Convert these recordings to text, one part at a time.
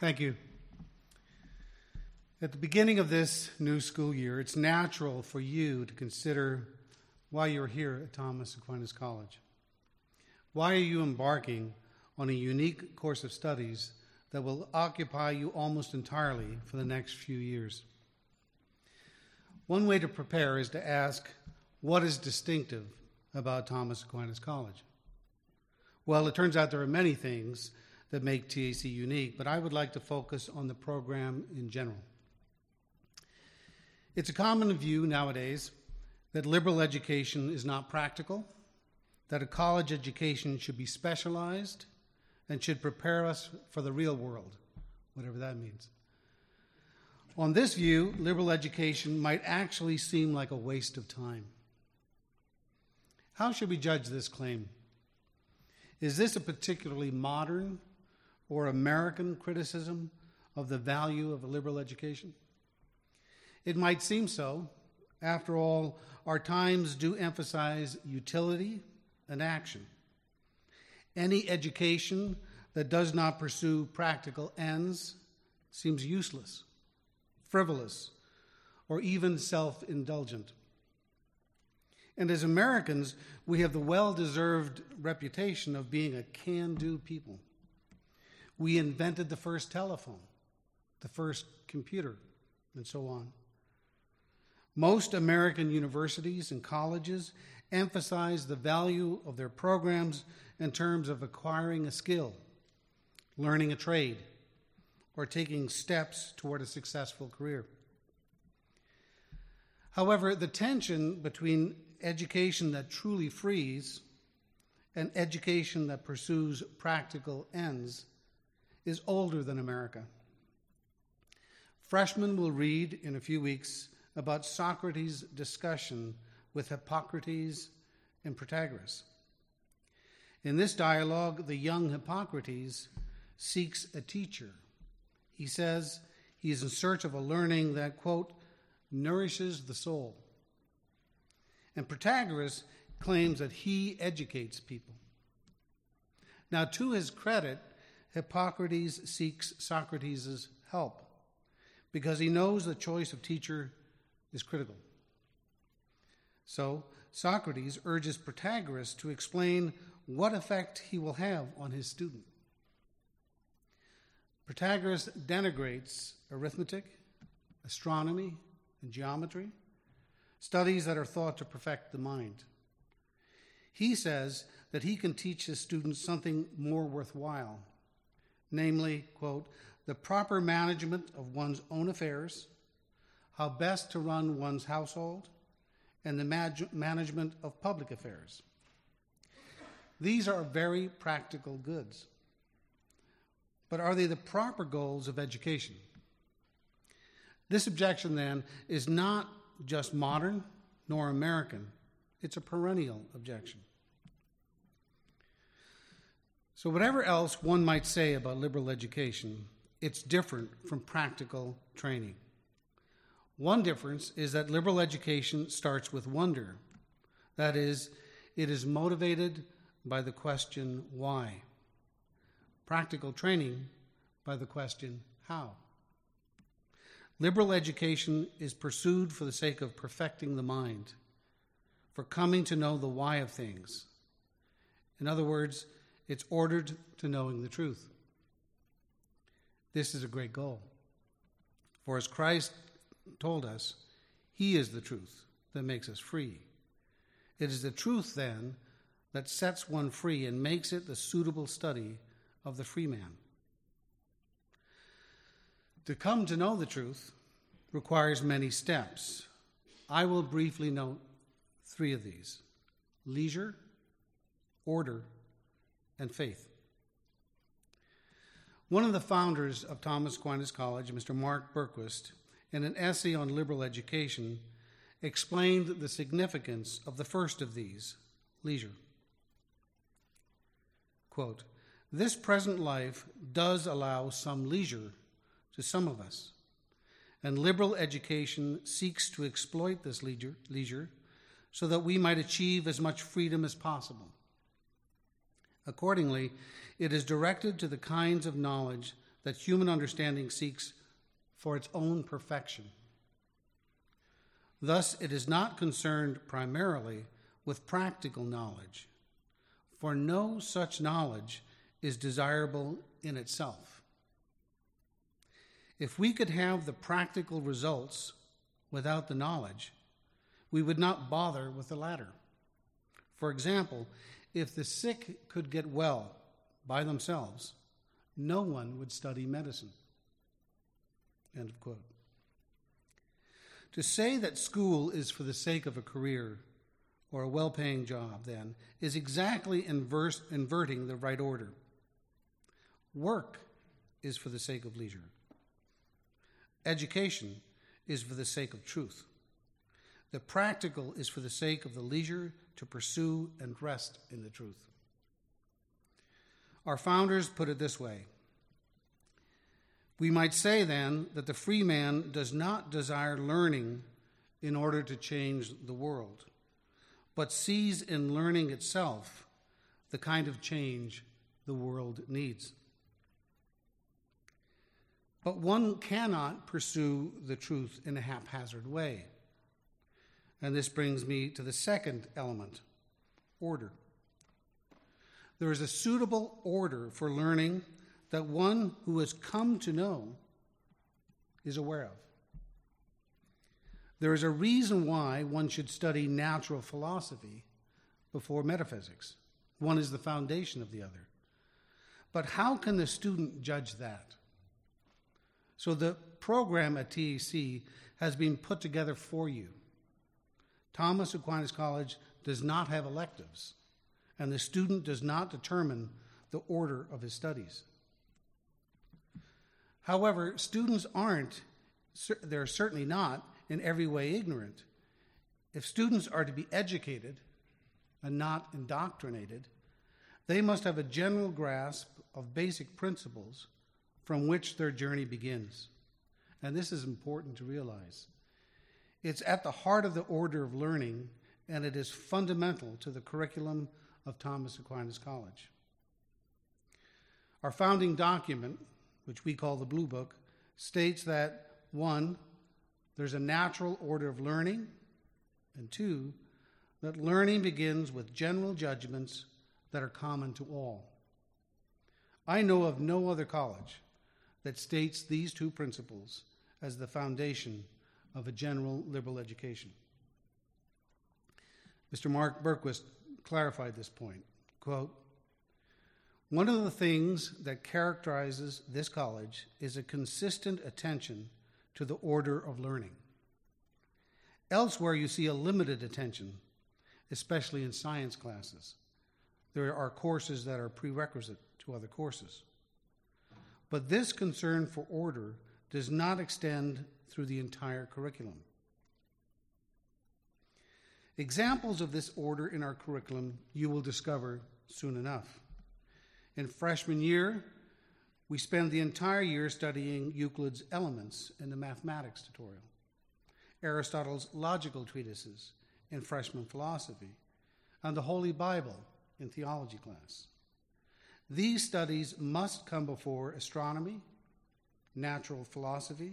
Thank you. At the beginning of this new school year, it's natural for you to consider why you're here at Thomas Aquinas College. Why are you embarking on a unique course of studies that will occupy you almost entirely for the next few years? One way to prepare is to ask, what is distinctive about Thomas Aquinas College? Well, it turns out there are many things that make TAC unique, but I would like to focus on the program in general. It's a common view nowadays that liberal education is not practical, that a college education should be specialized, and should prepare us for the real world, whatever that means. On this view, liberal education might actually seem like a waste of time. How should we judge this claim? Is this a particularly modern or American criticism of the value of a liberal education? It might seem so. After all, our times do emphasize utility and action. Any education that does not pursue practical ends seems useless, frivolous, or even self indulgent. And as Americans, we have the well deserved reputation of being a can do people. We invented the first telephone, the first computer, and so on. Most American universities and colleges emphasize the value of their programs in terms of acquiring a skill, learning a trade, or taking steps toward a successful career. However, the tension between education that truly frees and education that pursues practical ends is older than America. Freshmen will read in a few weeks about Socrates' discussion with Hippocrates and Protagoras. In this dialogue, the young Hippocrates seeks a teacher. He says he is in search of a learning that, quote, nourishes the soul. And Protagoras claims that he educates people. Now, to his credit, Hippocrates seeks Socrates' help because he knows the choice of teacher is critical. So, Socrates urges Protagoras to explain what effect he will have on his student. Protagoras denigrates arithmetic, astronomy, and geometry, studies that are thought to perfect the mind. He says that he can teach his students something more worthwhile namely, quote, the proper management of one's own affairs, how best to run one's household, and the mag- management of public affairs. These are very practical goods. But are they the proper goals of education? This objection, then, is not just modern nor American, it's a perennial objection. So, whatever else one might say about liberal education, it's different from practical training. One difference is that liberal education starts with wonder. That is, it is motivated by the question, why? Practical training by the question, how? Liberal education is pursued for the sake of perfecting the mind, for coming to know the why of things. In other words, it's ordered to knowing the truth. This is a great goal. For as Christ told us, He is the truth that makes us free. It is the truth, then, that sets one free and makes it the suitable study of the free man. To come to know the truth requires many steps. I will briefly note three of these leisure, order, and faith. One of the founders of Thomas Aquinas College, Mr. Mark Berquist, in an essay on liberal education, explained the significance of the first of these, leisure. Quote, this present life does allow some leisure to some of us, and liberal education seeks to exploit this leisure, leisure so that we might achieve as much freedom as possible. Accordingly, it is directed to the kinds of knowledge that human understanding seeks for its own perfection. Thus, it is not concerned primarily with practical knowledge, for no such knowledge is desirable in itself. If we could have the practical results without the knowledge, we would not bother with the latter. For example, if the sick could get well by themselves, no one would study medicine. End of quote. To say that school is for the sake of a career or a well paying job, then, is exactly inverse, inverting the right order. Work is for the sake of leisure, education is for the sake of truth. The practical is for the sake of the leisure to pursue and rest in the truth. Our founders put it this way We might say then that the free man does not desire learning in order to change the world, but sees in learning itself the kind of change the world needs. But one cannot pursue the truth in a haphazard way. And this brings me to the second element order. There is a suitable order for learning that one who has come to know is aware of. There is a reason why one should study natural philosophy before metaphysics. One is the foundation of the other. But how can the student judge that? So the program at TAC has been put together for you. Thomas Aquinas College does not have electives, and the student does not determine the order of his studies. However, students aren't, they're certainly not, in every way ignorant. If students are to be educated and not indoctrinated, they must have a general grasp of basic principles from which their journey begins. And this is important to realize. It's at the heart of the order of learning, and it is fundamental to the curriculum of Thomas Aquinas College. Our founding document, which we call the Blue Book, states that one, there's a natural order of learning, and two, that learning begins with general judgments that are common to all. I know of no other college that states these two principles as the foundation of a general liberal education. Mr. Mark Berquist clarified this point. Quote, one of the things that characterizes this college is a consistent attention to the order of learning. Elsewhere, you see a limited attention, especially in science classes. There are courses that are prerequisite to other courses. But this concern for order does not extend through the entire curriculum. Examples of this order in our curriculum you will discover soon enough. In freshman year, we spend the entire year studying Euclid's Elements in the mathematics tutorial, Aristotle's logical treatises in freshman philosophy, and the Holy Bible in theology class. These studies must come before astronomy, natural philosophy,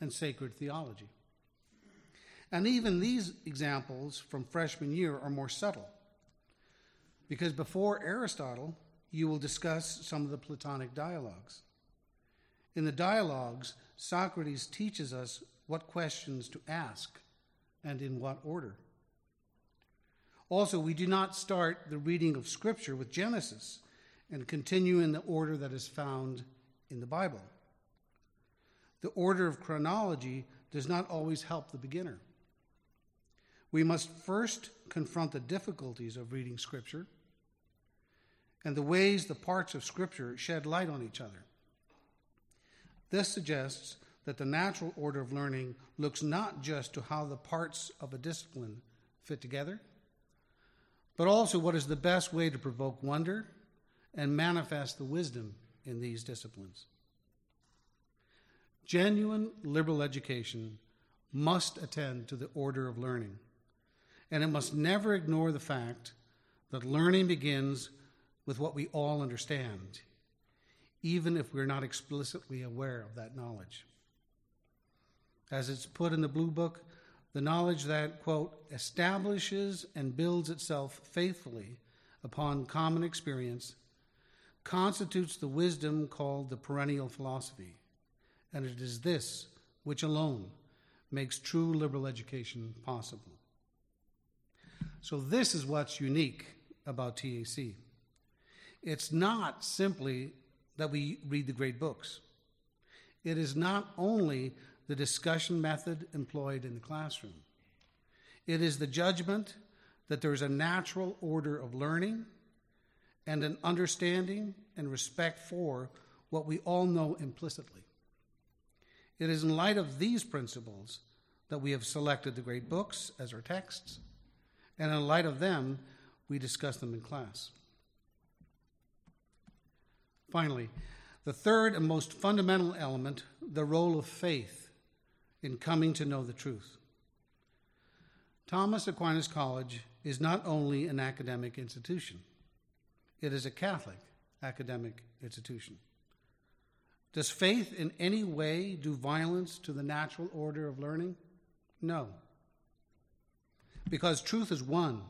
and sacred theology. And even these examples from freshman year are more subtle. Because before Aristotle, you will discuss some of the Platonic dialogues. In the dialogues, Socrates teaches us what questions to ask and in what order. Also, we do not start the reading of Scripture with Genesis and continue in the order that is found in the Bible. The order of chronology does not always help the beginner. We must first confront the difficulties of reading Scripture and the ways the parts of Scripture shed light on each other. This suggests that the natural order of learning looks not just to how the parts of a discipline fit together, but also what is the best way to provoke wonder and manifest the wisdom in these disciplines. Genuine liberal education must attend to the order of learning, and it must never ignore the fact that learning begins with what we all understand, even if we're not explicitly aware of that knowledge. As it's put in the Blue Book, the knowledge that, quote, establishes and builds itself faithfully upon common experience constitutes the wisdom called the perennial philosophy, and it is this which alone makes true liberal education possible. So, this is what's unique about TAC. It's not simply that we read the great books, it is not only the discussion method employed in the classroom, it is the judgment that there's a natural order of learning and an understanding and respect for what we all know implicitly. It is in light of these principles that we have selected the great books as our texts, and in light of them, we discuss them in class. Finally, the third and most fundamental element the role of faith in coming to know the truth. Thomas Aquinas College is not only an academic institution, it is a Catholic academic institution. Does faith in any way do violence to the natural order of learning? No. Because truth is one,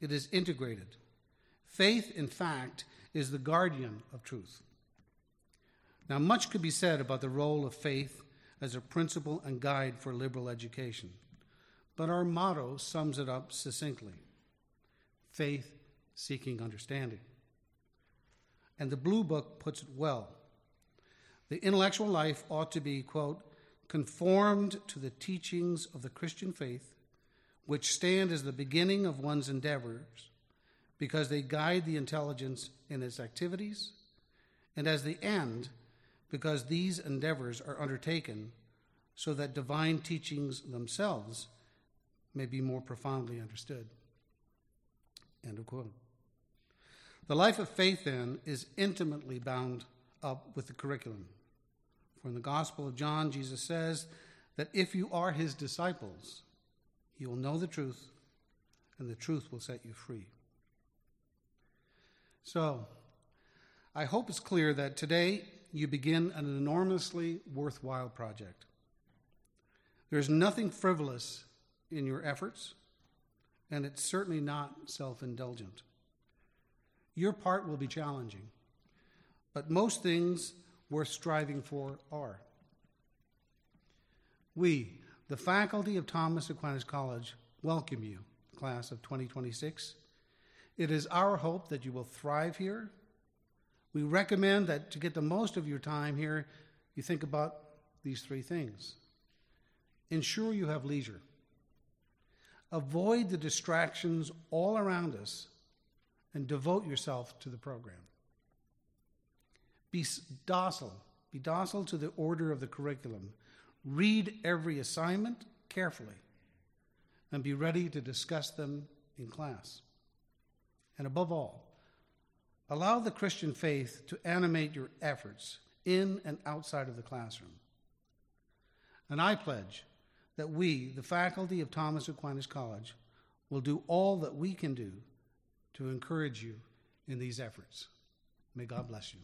it is integrated. Faith, in fact, is the guardian of truth. Now, much could be said about the role of faith as a principle and guide for liberal education, but our motto sums it up succinctly faith seeking understanding. And the Blue Book puts it well. The intellectual life ought to be, quote, conformed to the teachings of the Christian faith, which stand as the beginning of one's endeavors, because they guide the intelligence in its activities, and as the end, because these endeavors are undertaken so that divine teachings themselves may be more profoundly understood. End of quote. The life of faith, then, is intimately bound up with the curriculum. For in the Gospel of John, Jesus says that if you are his disciples, you will know the truth, and the truth will set you free. So, I hope it's clear that today you begin an enormously worthwhile project. There's nothing frivolous in your efforts, and it's certainly not self indulgent. Your part will be challenging, but most things worth striving for are. We, the faculty of Thomas Aquinas College, welcome you, class of 2026. It is our hope that you will thrive here. We recommend that to get the most of your time here, you think about these three things. Ensure you have leisure. Avoid the distractions all around us and devote yourself to the program. Be docile. Be docile to the order of the curriculum. Read every assignment carefully and be ready to discuss them in class. And above all, allow the Christian faith to animate your efforts in and outside of the classroom. And I pledge that we, the faculty of Thomas Aquinas College, will do all that we can do to encourage you in these efforts. May God bless you.